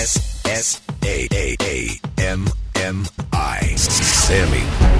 S S A A A M M I. Sammy.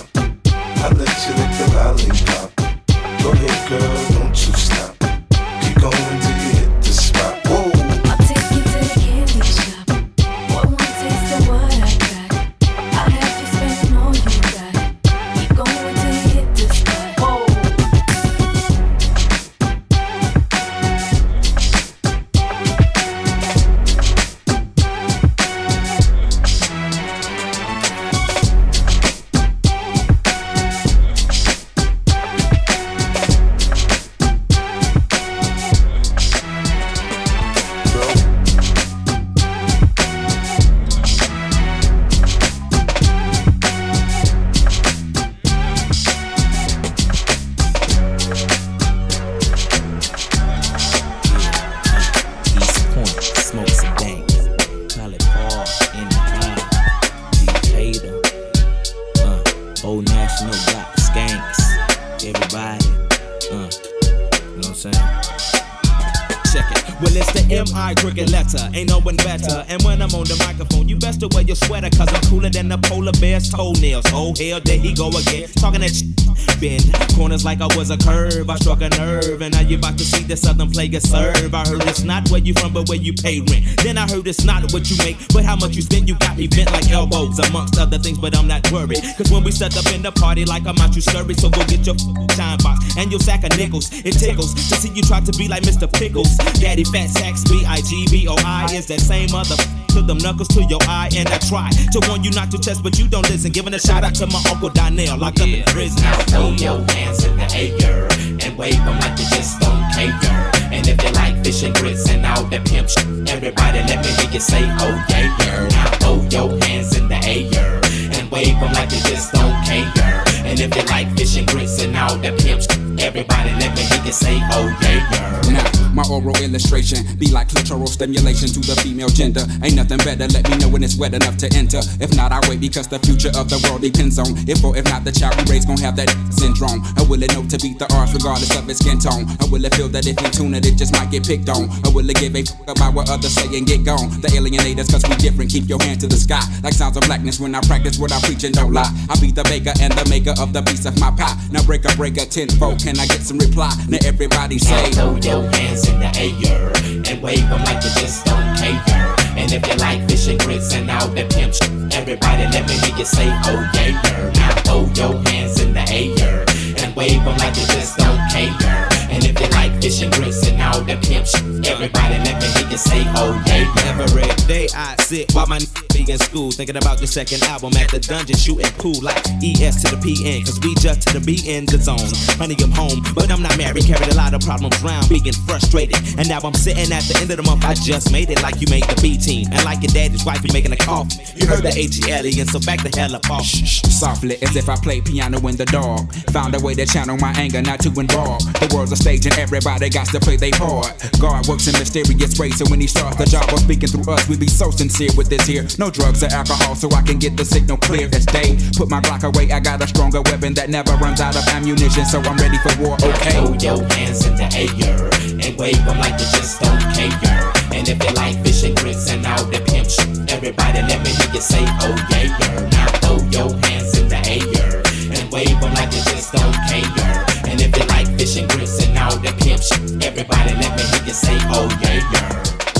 where you pay rent. Then I heard it's not what you make, but how much you spend. You got me bent like elbows, amongst other things, but I'm not worried. Cause when we set up in the party, like I'm out, you scurry. So go get your time box and your sack of nickels. It tickles to see you try to be like Mr. Pickles. Daddy Fat Sacks, B I G B O I is that same mother to them knuckles to your eye, and I try to warn you not to test, but you don't listen. Giving a shout out to my uncle Donnell, locked yeah. up in prison. Now throw your hands in the air and wave them like you just don't care. And if you like fish and grits and all that pimp shit, everybody let me hear you say, oh yeah, yeah. Now throw your hands in the air and wave them like you just don't care. And if you like fish and grits and all that pimp shit, everybody let me hear you say, oh yeah, yeah. Now, my oral illustration be like clitoral stimulation to the female gender. Ain't nothing better, let me know when it's wet enough to enter. If not, I wait because the future of the world depends on if or if not the child we raise gon' have that syndrome. Or will it know to beat the odds regardless of its skin tone? Or will it feel that if you tune it, it just might get picked on? Or will it give a fuck about what others say and get gone? The alienators, cause we different, keep your hand to the sky. Like sounds of blackness when I practice what I preach and don't lie. I be the baker and the maker of the beast of my pie. Now break a break a tenfold, can I get some reply? Now everybody say, throw your hands in the air and wave them like you just don't care. And if you like fish and grits and all the pimp shit, everybody let me hear you say, oh yeah, Now throw your hands in the air and wave them like you just don't care. And if you like fish and grits and all the pimp shit, everybody let me hear you say, oh yeah. Every day I sit while my be in school, thinking about the second album at the dungeon, shooting pool like ES to the PN, cause we just to the B in the zone. Honey, I'm home, but I'm not married, carried a lot of problems round, being frustrated. And now I'm sitting at the end of the month, I just made it like you made the B team. And like your daddy's wife, you making a coffee. You heard the H alien, so back the hell up off. Softly, as if I play piano in the dark. Found a way to channel my anger, not to involve. The world's a stage and everybody got to play their part. God works in mysterious ways, so when he starts the job of speaking through us, we be so sincere with this here. No drugs or alcohol, so I can get the signal clear as day. Put my Glock away, I got a stronger weapon that never runs out of ammunition, so I'm ready for war. Okay. Throw your hands in the air and wave them like you just don't care. And if you like fish and grits and all the pimp shit, everybody let me hear you say, oh yeah. yeah. Now throw your hands in the air and wave them like you just don't care. And if you like and grits and all the pimp shit, everybody let me hear you say, oh yeah.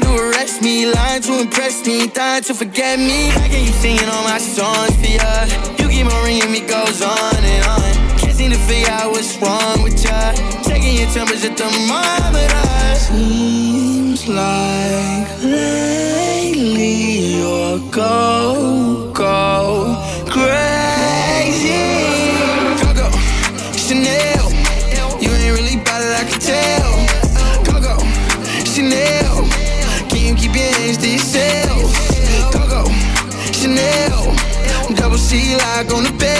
To arrest me. Lying to impress me, dying to forget me. How can you singing all my songs for ya? You keep on ringing me, goes on and on. Can't seem to figure out what's wrong with ya. Taking your temperature thermometer. Seems like lately you're go, Like on the bell.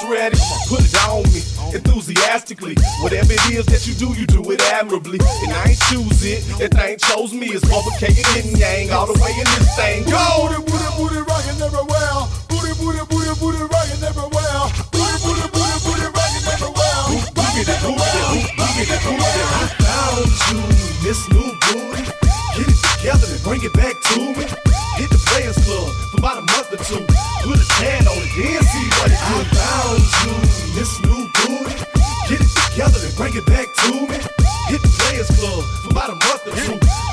This ready? Put it on me, enthusiastically. Whatever it is that you do, you do it admirably. And I ain't choose it, that thing chose me. It's overcated and yang all the way in this thing. Go! Booty, booty, booty, rockin' everywhere. Booty, booty, booty, booty, rockin' everywhere. Booty, booty, booty, booty, rockin' everywhere. Boogie that, boogie that, boogie that, boogie that. I found you, this new booty. Get it together and bring it back to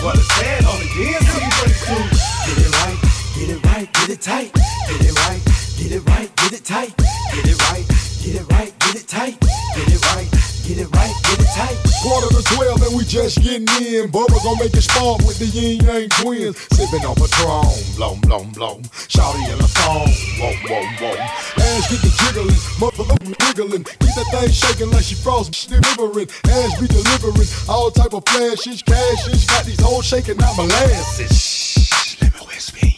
Put a tan on it, then see what it do. Get it right, get it right, get it tight. Get it right, get it right, get it tight. Get it right, get it right, get it tight. Get it right, get it right, get it tight. Quarter to twelve and we just getting in. Bubba gon' make it spark with the Ying Yang Twins. Sipping on Patron, blom blom blom. Shouty in a thong, whoa whoa whoa. Ass get the jiggling, motherfucker wiggling. Keep that thing shaking like she frost delivering. Ass be delivering all type of flashes, cashes. Got these hoes shaking out molasses. Let me whisper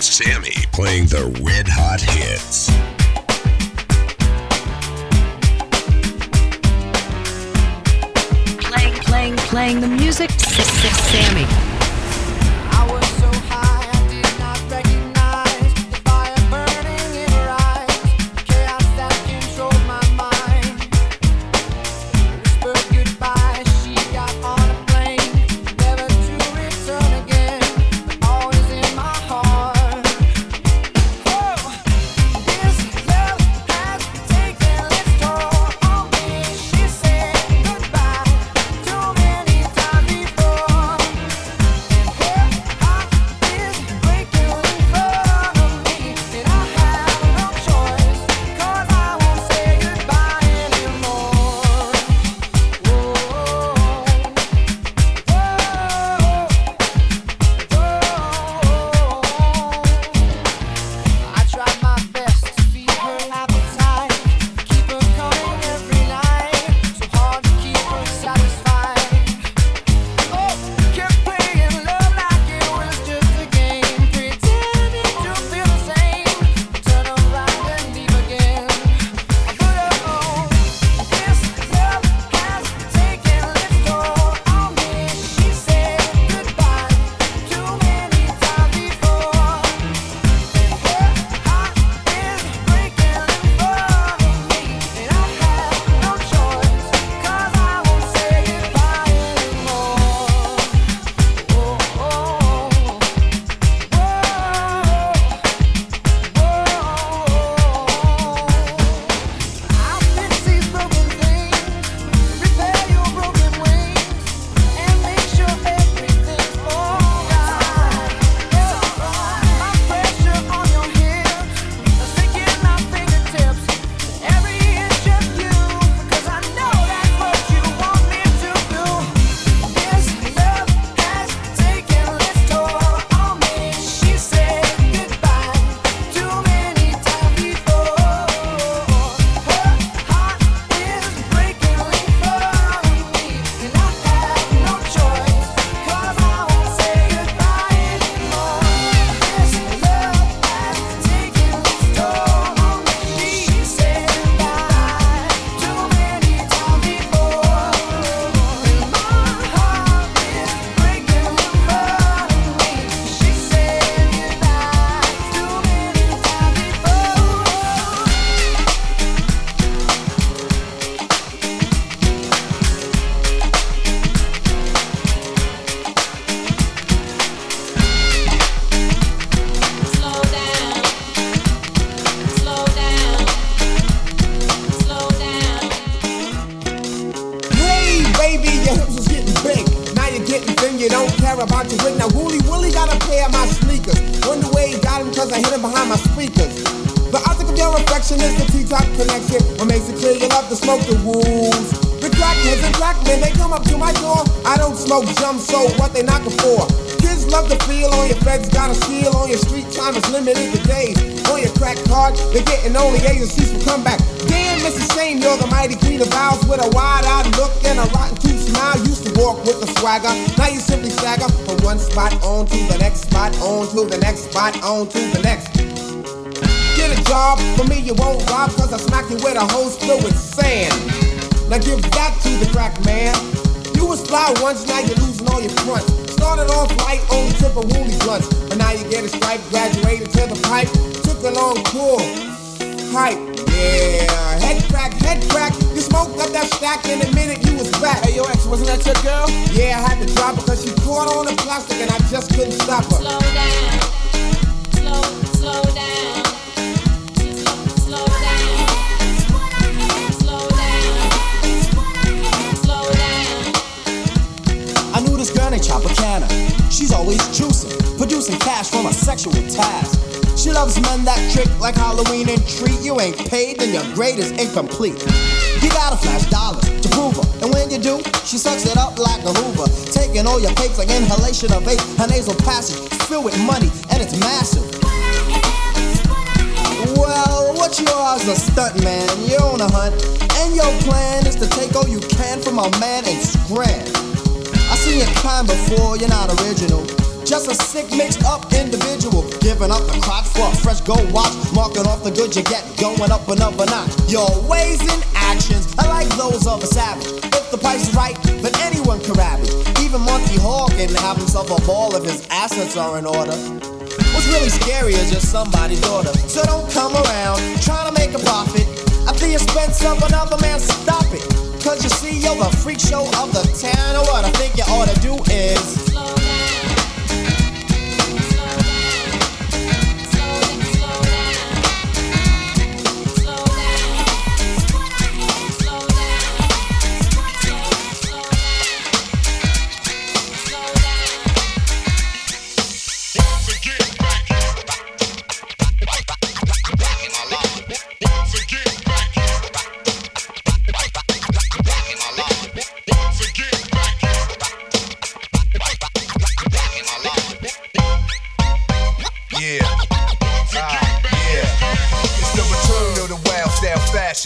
Sam, Sammy playing the red hot hits. Playing, playing, playing the music. Sammy. Pipe. Took a long pull. Hype, yeah. Head crack, head crack. You smoked up that stack in a minute, you was back. Hey, yo, ex, wasn't that your girl? Yeah, I had to drop her because she caught on the plastic and I just couldn't stop her. Slow down. Slow, slow down. Slow down. Slow down. Slow down. I knew this girl named Tropicana. She's always juicing, producing cash from a sexual task. She loves men that trick like Halloween and treat. You ain't paid, then your grade is incomplete. You gotta flash dollars to prove her. And when you do, she sucks it up like a Hoover. Taking all your papes like inhalation of vape. Her nasal passage filled with money, and it's massive. Well, what you are is a stunt man. You're on a hunt, and your plan is to take all you can from a man and scram. I seen your kind before, you're not original. Just a sick, mixed up individual. Giving up the crotch for a fresh gold watch. Marking off the good you get, going up another notch. Your ways and actions are like those of a savage. If the price is right, then anyone can rap it. Even Monty Hall can have himself a ball if his assets are in order. What's really scary is just somebody's daughter. So don't come around trying to make a profit at the expense of another man. Stop it. Cause you see, you're the freak show of the town. And what I think you ought to do is.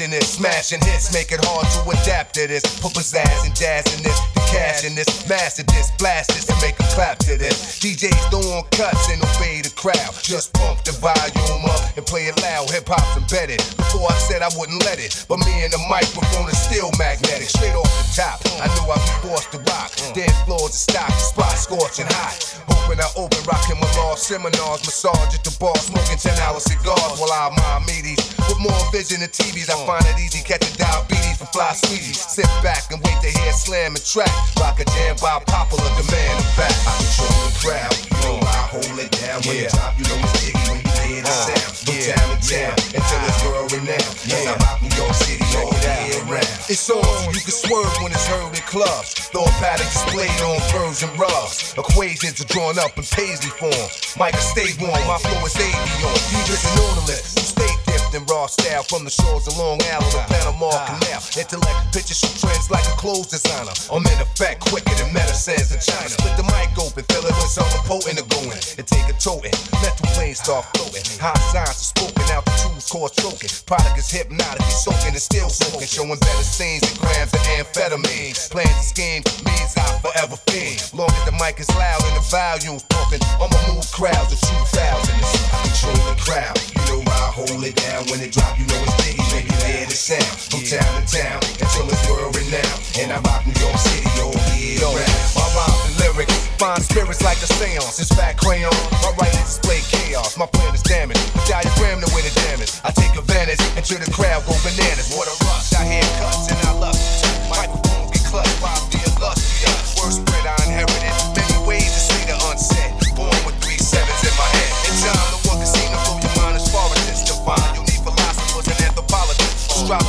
It's smashing hits, make it hard to adapt to this. Put pizzazz and jazz in this. The cash in this. Master this, blast this, and make a clap to this. DJs throw on cuts and obey the crowd. Just pump the volume up and play it loud. Hip hop's embedded. Before I said I wouldn't let it, but me and the microphone is still magnetic. Straight off the top, I knew I'd be forced to rock. Mm. Dance floors and stock, spot scorching hot. Hoping I open, rocking my law seminars, massage at the bar, smoking 10 hour cigars while I admire meaties. With more vision than TVs, I find it easy catching diabetes from fly sweeties. Sit back and wait to hear slam and track. Rock a jam by popular demand. In fact, I control the crowd. You know I hold it down when you top, You know it's jiggy when you hear the sound. From town to town until it's world renowned. Yes, I'm out New York City all year round. It's on you can swerve when it's heard in clubs. Throw a paddock displayed on furs and rugs. Equations are drawn up in paisley form. Micah stay warm, my flow is avion. Deepest and orderless. You in raw style from the shores of Long Island to Panama Canal. Intellect pictures shoot trends like a clothes designer. I'm in effect quicker than medicines in China. Split the mic open, fill it with something potent to go in. And take a toting. Mental planes start floating. High signs are spoken out the tubes cause choking. Product is hypnotic, soaking and still smoking. Showing better scenes than grams of amphetamine. Plans and schemes means I forever fiend. Long as the mic is loud and the volume's pumping, I'ma move crowds of 2,000. I control the crowd. Know I hold it down when it drop. You know it's biggie, make you hear the sound. From town to town until it's world renowned. And I rock New York City all year round. My rhymes and lyrics find spirits like a seance. It's fat crayon. My writings display chaos. My plan is damaged. Diagram the way to damage. I take advantage until the crowd go bananas. What a rush. I hear cuts and I love it. Microphone get clutched by the illustrious. Word spread I inherited. There's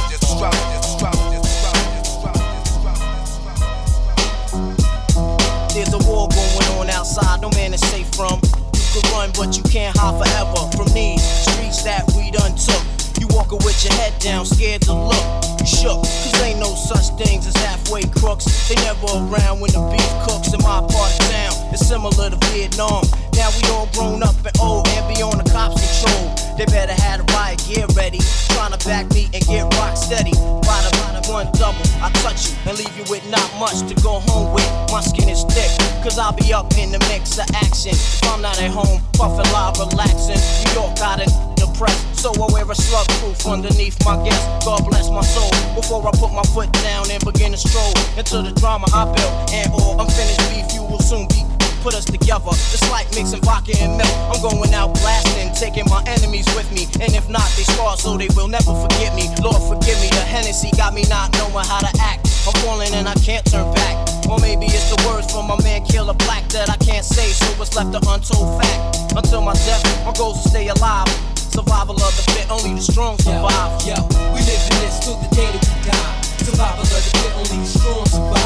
a war going on outside, no man is safe from. You can run, but you can't hide forever from these streets that we done took. You walking with your head down, scared to look. You shook, cause ain't no such things as halfway crooks. They never around when the beef cooks in my part of town. It's similar to Vietnam. Now we all grown up and old and beyond the cops' control. They better have the riot gear ready. Trying to back me and get rock steady. Bada one double. I touch you and leave you with not much to go home with. My skin is thick, cause I'll be up in the mix of action. If I'm not at home, puffin' live, relaxing. New York got it depressed, so I wear a slug proof underneath my guest. God bless my soul. Before I put my foot down and begin to stroll into the drama I built. And all unfinished beef, you will soon be put us together. It's like mixing vodka and milk. I'm going out blasting, taking my enemies with me. And if not, they scar so they will never forget me. Lord, forgive me. The Hennessy got me not knowing how to act. I'm falling and I can't turn back. Or maybe it's the words from my man Killa Black that I can't say, so it's left an untold fact. Until my death, my goal is to stay alive. Survival of the fit, only the strong survive. Yo, we live in this till the day that we die. Survival of the fit, only the strong survive.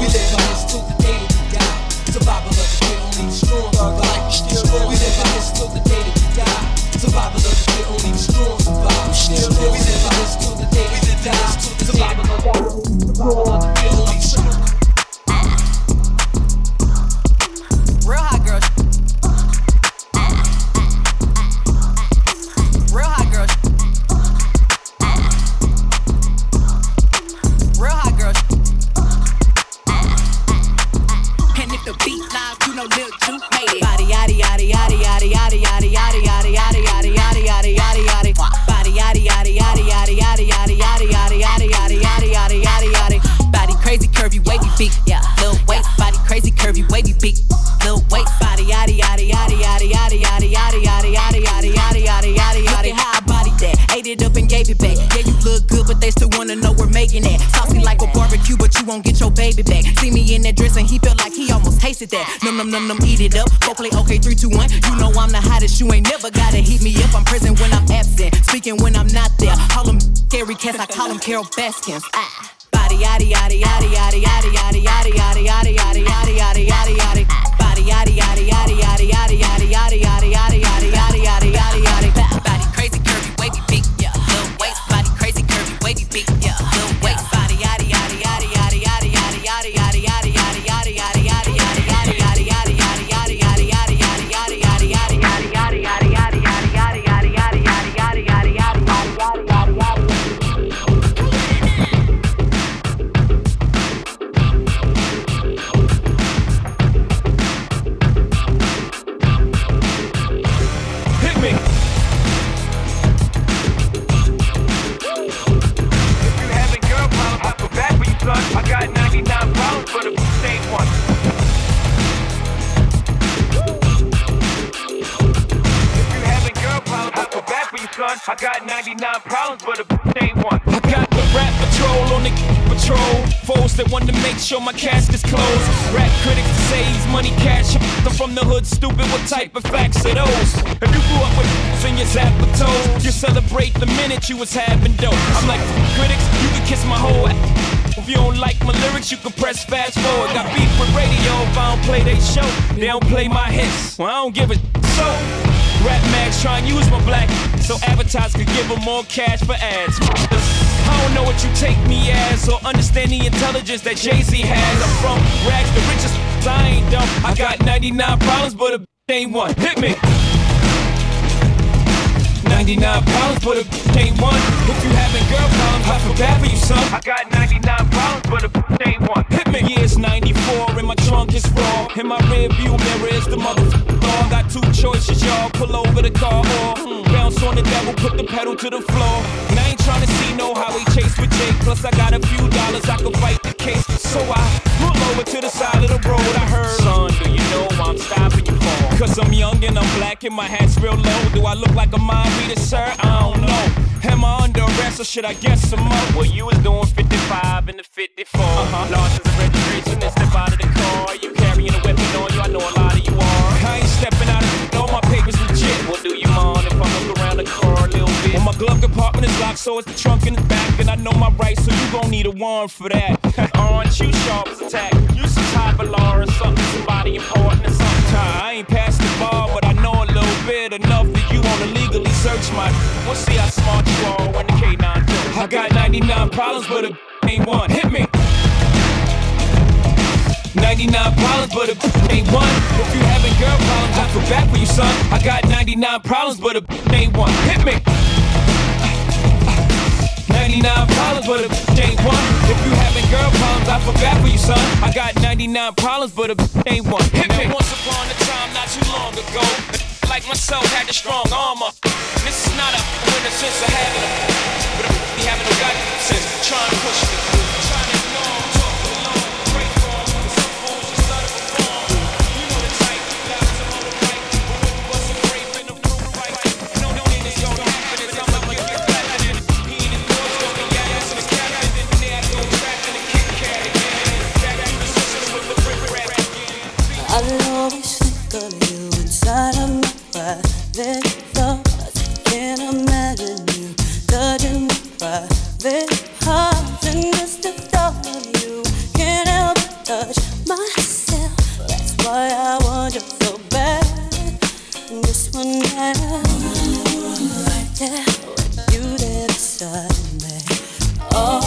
We live in this till the day that we die survival of the only strong. like life, still girl Baskins. Ah. Sure my casket's closed. Rap critics say he's money cash. I'm from the hood, stupid. What type of facts are those? If you grew up with in your zap with toes, you celebrate the minute you was having dope. I'm like critics, you can kiss my whole ass. If you don't like my lyrics, you can press fast forward. Got beef with radio if I don't play they show. They don't play my hits. Well, I don't give a so. Rap mags try and use my black so advertisers could give them more cash for ads. I don't know what you take me as or understand the intelligence that Jay Z has. I'm from rags, the richest. I ain't dumb. I got 99 problems, but a ain't one. Hit me. 99 problems, but a ain't one. If you having girl problems, I feel bad for you, son. I got 99 problems, but a ain't one. Hit me. Yeah, it's 94 and my trunk is raw. In my rear view mirror is the motherfucker. dog. Got two choices, y'all. Pull over the car or mm, bounce on the devil, put the pedal to the floor. And I ain't trying to see no highway chase with Jake. Plus, I got a few dollars, I could fight the case. So I pull over to the side of the road. I heard, son, do you know I'm stopping you for? Cause I'm young and I'm black and my hat's real low. Do I look like a mind reader, sir? I don't know. Am I under arrest or should I guess some more? Well, you was doing 55 and the 54. Uh-huh. License and registration and step out of the car. Are You carrying a weapon on you, I know a lot of you are. I ain't stepping out of all my papers legit. What do you mind if I look around the car a little bit? Well, my glove compartment is locked, so it's the trunk in the back. And I know my rights, so you gon' need a warrant for that. Aren't you sharp as a tack? You some type of law or something, somebody important or something. I ain't past the bar, but I know a little bit enough that you wanna legally search my. We'll see how smart you are when the K9 comes. I got 99 problems, but a ain't one. Hit me. 99 problems, but a ain't one. If you having girl problems, I feel bad for you, son. I got 99 problems, but a ain't one. Hit me. 99 problems, but a ain't one. If you having girl problems, I feel bad for you, son. I got 99 problems, but a ain't one. Hit me. Once upon a time, not too long ago, like myself had a strong armor. This is not a winner since I had it, but a having a goddamn sense, trying to push me. private thoughts. Can't imagine you my private heart and just the thought of you can't help but touch myself. That's why I want you so bad. One night, you there beside me. Oh.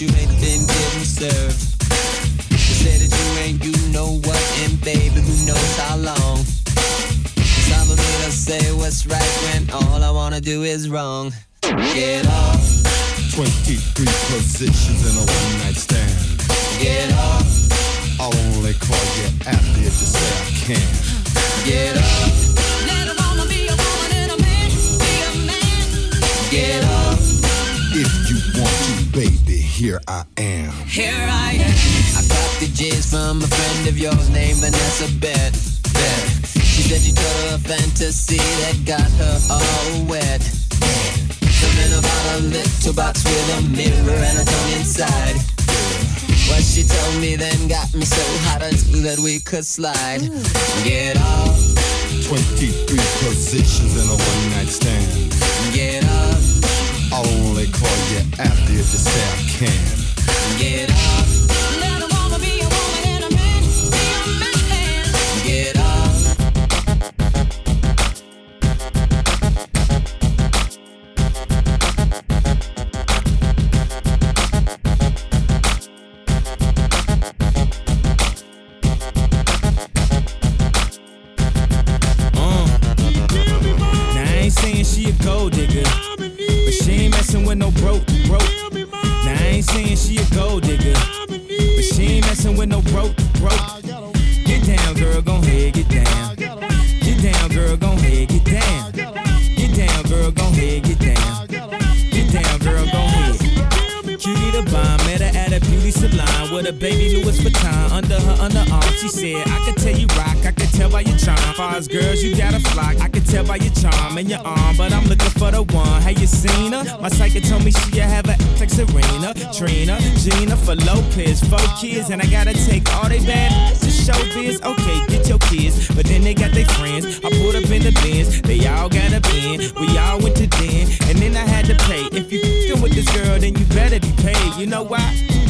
That you ain't been getting served. You say that you ain't, you know what, and baby, who knows how long. Some of me to say what's right when all I wanna do is wrong. Get off, 23 positions in a one night stand. get off, I'll only call you after if you say I can. get off. Get off. If you want to, baby, here I am. Here I am. I got the jizz from a friend of yours named Vanessa Bet. Bet. She said you told her a fantasy that got her all wet. Something about a little box with a mirror and a tongue inside. What she told me then got me so hot that we could slide. Get off, 23 positions in a one night stand. get up, I'll only call you after you say I can. get up. With a baby Louis Vuitton under her underarm. She said, I could tell you rock, I could tell by your charm. Far as girls, you got a flock. I could tell by your charm and your arm, but I'm looking for the one. Have you seen her? My psychic told me she have a like Serena, Trina, Gina for Lopez, four kids, and I gotta take all they bad to show biz. Okay, get your kids, but then they got their friends. I pulled up in the bins, they all got a bin. We all went to den, and then I had to pay. If you fing with this girl, then you better be paid. You know why?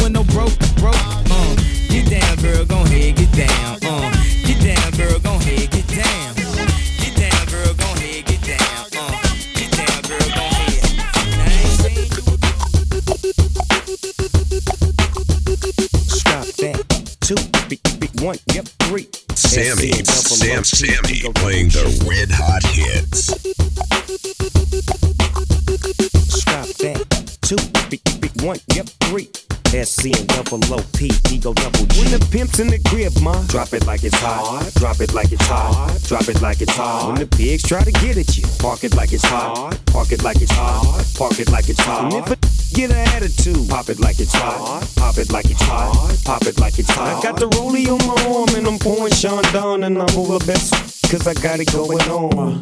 double O P, ego double G. When the pimp's in the crib, ma, drop it like it's hot. Drop it like it's hot. Drop it like it's hot. When the pigs try to get at you, park it like it's hot. Park it like it's hot. Park it like it's hot. And if a get an attitude, pop it like it's hot. Pop it like it's hot. Pop it like it's hot. I got the rollie on my arm and I'm pouring Sean down and I'm the best. Cause I got it going on.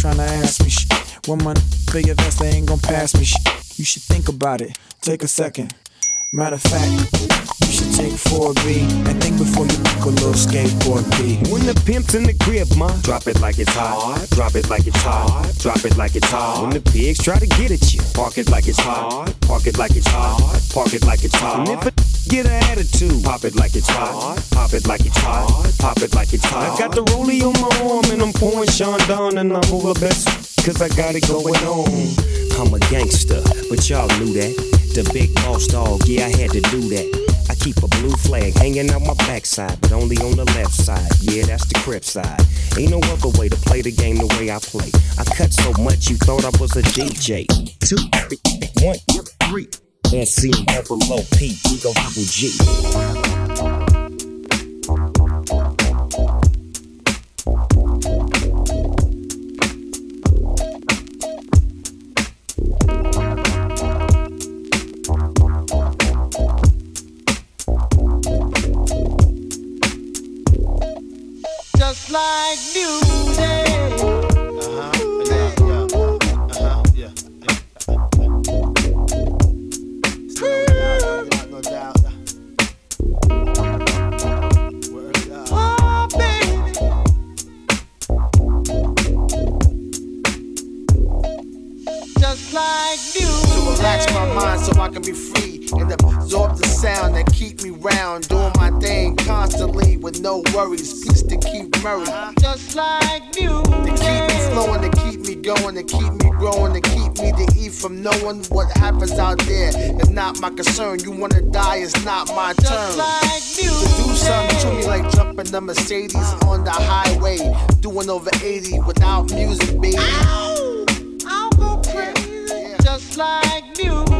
Trying to ask me shit. When my big events, they ain't gonna pass me shit. You should think about it, take a second. Matter of fact, should take 4B and think before you make a little skateboard B. When the pimp's in the crib, ma, drop it like it's hot. Drop it like it's hot. Drop it like it's hot. When the pigs try to get at you, park it like it's hot. Park it like it's hot. Park it like it's hot. And if a get an attitude, pop it like it's hot. Pop it like it's hot. Pop it like it's hot. I got the rollie on my arm and I'm pouring Sean down and I'm all the best. Cause I got it going on. I'm a gangster, but y'all knew that. The big boss dog, yeah, I had to do that. Keep a blue flag hanging out my backside, but only on the left side. Yeah, that's the crib side. Ain't no other way to play the game the way I play. I cut so much you thought I was a DJ. Two, three, one, three. SC and double P, we go double G. so I can be free and absorb the sound that keep me round. Doing my thing constantly with no worries. Peace to keep Murray. Just like music. To keep me flowing, to keep me going, to keep me growing, to keep me to eat from knowing what happens out there. It's not my concern. You wanna die, it's not my turn. like To do something to me like jumping the Mercedes on the highway, doing over 80 without music, baby. I'll go crazy. Just like music.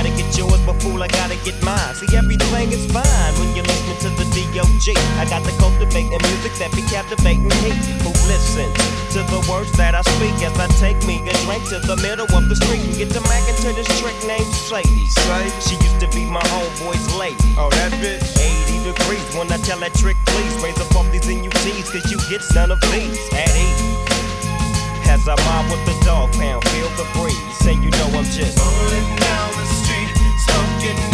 gotta get yours, but fool, I gotta get mine. See, everything is fine when you're listening to the D.O.G. I got the cultivating music that be captivating me. Who listens to the words that I speak as I take me a drink to the middle of the street and get to mackin' to this trick named Sadie. She used to be my homeboy's lady. Oh, that bitch? 80 degrees when I tell that trick, please raise up off these NUTs, cause you get none of these at ease. As I mob with the dog pound, feel the breeze, and you know I'm just rolling down the street, smoking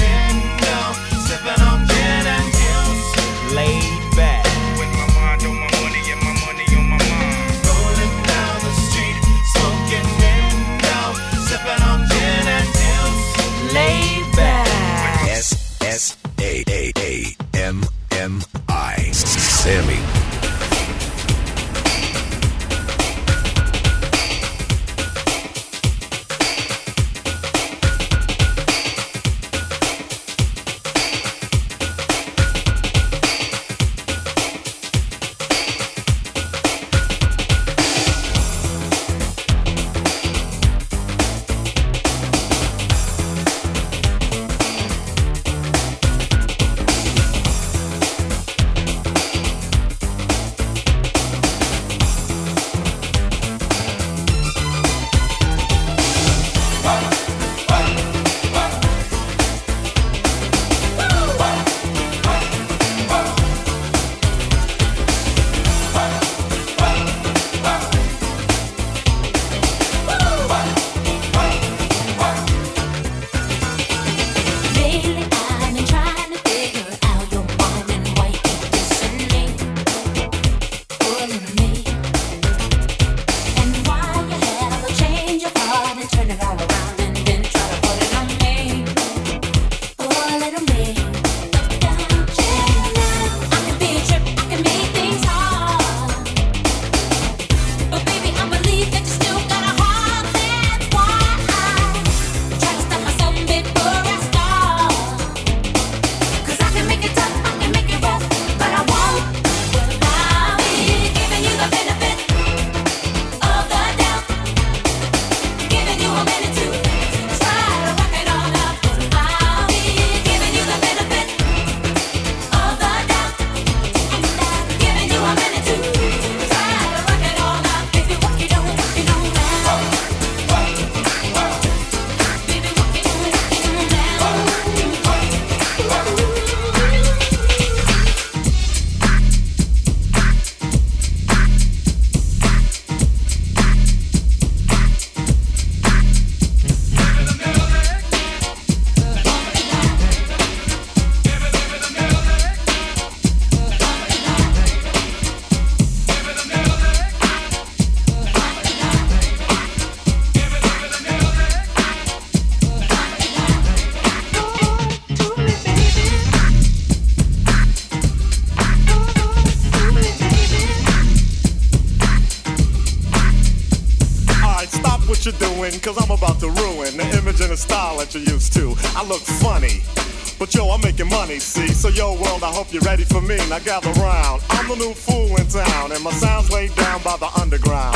hope you're ready for me. Now gather round. I'm the new fool in town, and my sound's laid down by the underground.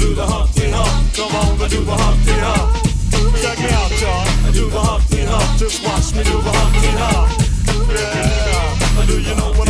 Do the Humpty Hump. Come on, do the Humpty Hump. Check me out, y'all. Do the Humpty Hump. Just watch me do the Humpty Hump. Yeah. Do you know what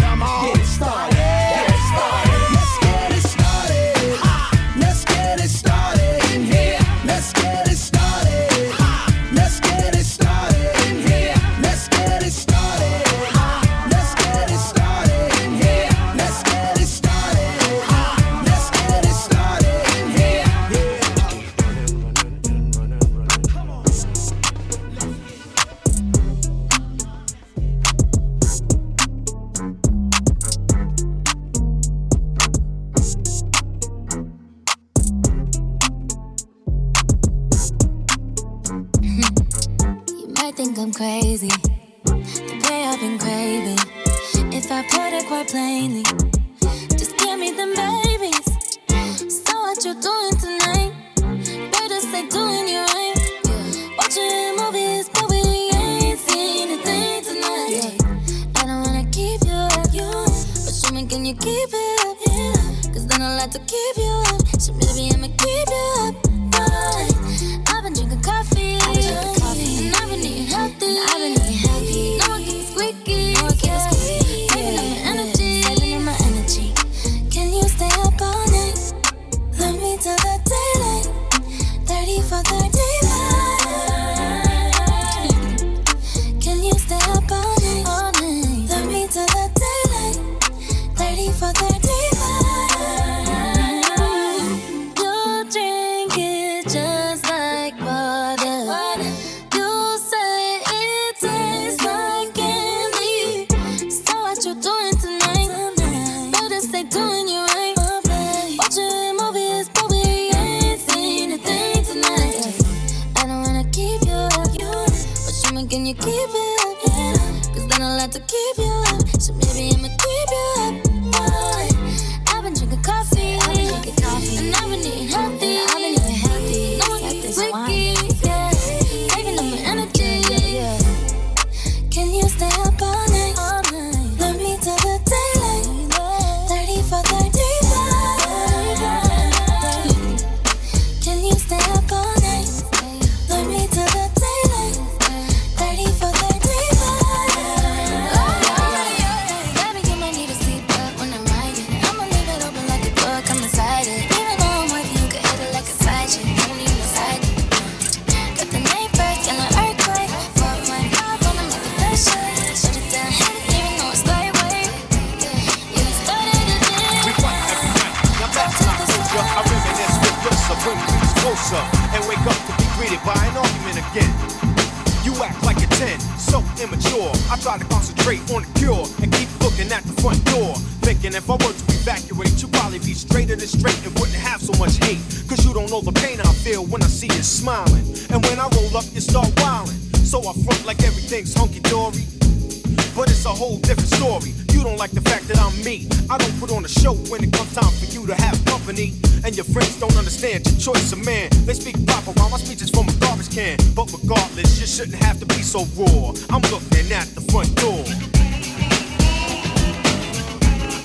whole different story. You don't like the fact that I'm me. I don't put on a show when it comes time for you to have company. And your friends don't understand your choice of man. They speak proper while my speech is from a garbage can. But regardless, you shouldn't have to be so raw. I'm looking at the front door.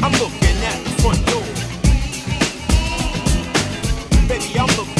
I'm looking at the front door. Baby, I'm looking.